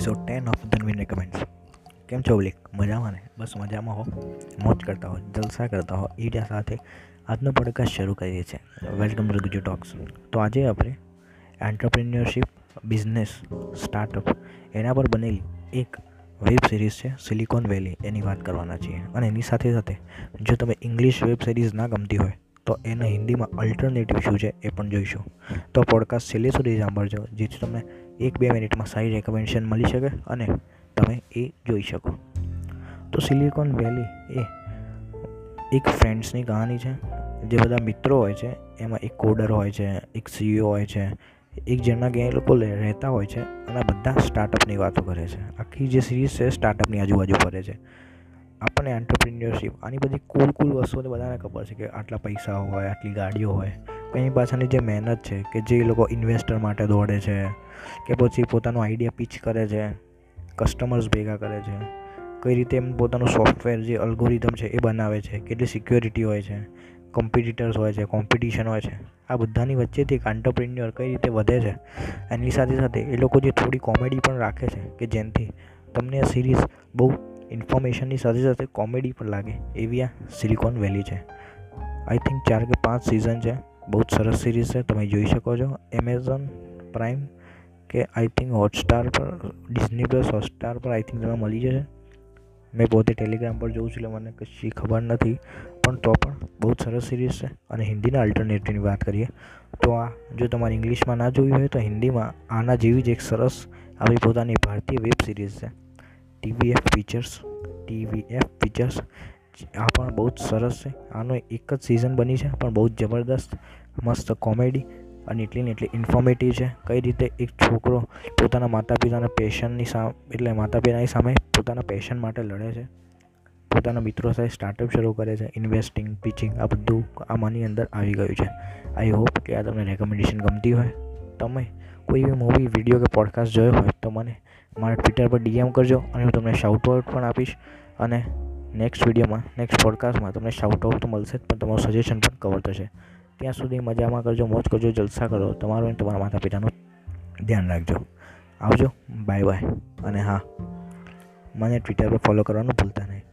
Episode ten of Dhanveen recommends કેમ છો oleic મજામાં ને? બસ મજામાં હો. મોજ કરતા હો, જલસા કરતા હો ઈડિયા સાથે આજનો પોડકાસ્ટ શરૂ કરીએ છીએ. વેલકમ ટુ ગુજુ ટોક્સ તો આજે આપણે એન્ટરપ્રિન્યોરશિપ બિઝનેસ સ્ટાર્ટઅપ એના પર બનેલી એક વેબ સિરીઝ છે સિલિકોન વેલી એની વાત કરવાના છીએ. અને એની સાથે સાથે જો તમે ઇંગ્લિશ વેબ સિરીઝ ના ગમતી હોય, તો એના હિન્દીમાં અલ્ટરનેટિવ શું છે એ પણ જોઈશું. તો પોડકાસ્ટ છેલ્લે સુધી સાંભળજો, જેથી તમને એક બે મિનિટમાં સારી રેકમેન્ડેશન મળી શકે અને તમે એ જોઈ શકો. તો સિલિકોન વેલી એ એક ફ્રેન્ડ્સની કહાની છે. જે બધા મિત્રો હોય છે, એમાં એક કોડર હોય છે, એક સીઈઓ હોય છે, એક જણના ક્યાંય લોકો રહેતા હોય છે અને બધા સ્ટાર્ટઅપની વાતો કરે છે. આખી જે સિરીઝ છે સ્ટાર્ટઅપની આજુબાજુ ફરે છે. આપણને એન્ટરપ્રિન્યોરશિપ આની બધી કુલ કુલ વસ્તુઓ બધાને ખબર છે કે આટલા પૈસા હોય, આટલી ગાડીઓ હોય એની પાછળની જે મહેનત છે કે જે લોકો ઇન્વેસ્ટર માટે દોડે છે કે પછી પોતાનો આઈડિયા પીચ કરે છે કસ્ટમર્સ ભેગા કરે છે, કઈ રીતે એમ પોતાનું સોફ્ટવેર જે અલ્ગોરિધમ છે એ બનાવે છે, કેટલી સિક્યોરિટી હોય છે કોમ્પિટિટર્સ હોય છે કોમ્પિટિશન હોય છે, આ બધાની વચ્ચેથી એક એન્ટરપ્રિન્યોર કઈ રીતે વધે છે, એની સાથે સાથે એ લોકો જે થોડી કોમેડી પણ રાખે છે કે જેનાથી તમને આ સિરીઝ બહુ ઇન્ફોર્મેશનની સાથે સાથે કોમેડી પણ લાગે એવી આ સિલિકોન વેલી છે. આઈ થિંક ચાર કે પાંચ સિઝન છે. બહુ જ સરસ સિરીઝ છે. તમે જોઈ શકો છો. એમેઝોન પ્રાઇમ કે આઈ થિંક હોટસ્ટાર પર ડિઝની પ્લસ હોટસ્ટાર પર આઈ થિંક તમે મળી જશે. મેં પોતે ટેલિગ્રામ પર જોઉં છું એટલે મને કશી ખબર નથી. પણ તો પણ બહુ જ સરસ સિરીઝ છે. અને હિન્દીના અલ્ટરનેટિવની વાત કરીએ, તો આ જો તમારે ઇંગ્લિશમાં ના જોવી હોય તો હિન્દીમાં આના જેવી જ એક સરસ આવી પોતાની ભારતીય વેબ સિરીઝ છે. ટીવીએફ ફીચર્સ ટીવીએફ ફીચર્સ આ પણ બહુ જ સરસ છે. આનો એક જ સિઝન બની છે, પણ બહુ જ જબરદસ્ત, મસ્ત કોમેડી અને એટલી ને એટલી ઇન્ફોર્મેટિવ છે. કઈ રીતે એક છોકરો પોતાના માતા પિતાના પેશનની સામે એટલે માતા પિતાની સામે પોતાના પેશન માટે લડે છે. પોતાના મિત્રો સાથે સ્ટાર્ટઅપ શરૂ કરે છે ઇન્વેસ્ટિંગ પિચિંગ આ બધું આમાંની અંદર આવી ગયું છે. આઈ હોપ કે આ તમને રેકમેન્ડેશન ગમતી હોય. તમે કોઈ એવી મૂવી વીડિયો કે પોડકાસ્ટ જોયો હોય તો મને મારા ટ્વિટર પર ડીએમ કરજો અને હું તમને શાઉટ પણ આપીશ. અને નેક્સ્ટ વિડીયોમાં નેક્સ્ટ પોડકાસ્ટમાં તમને શાઉટ આઉટ તો મળશે જ, પણ તમારું સજેશન પણ કવર થશે. ત્યાં સુધી મજામાં કરજો, મોજ કરજો, જલસા કરો. તમારું અને તમારા માતા પિતાનું ધ્યાન રાખજો. આવજો બાય બાય અને હા, મને ટ્વિટર પર ફોલો કરવાનું ભૂલતા નહીં.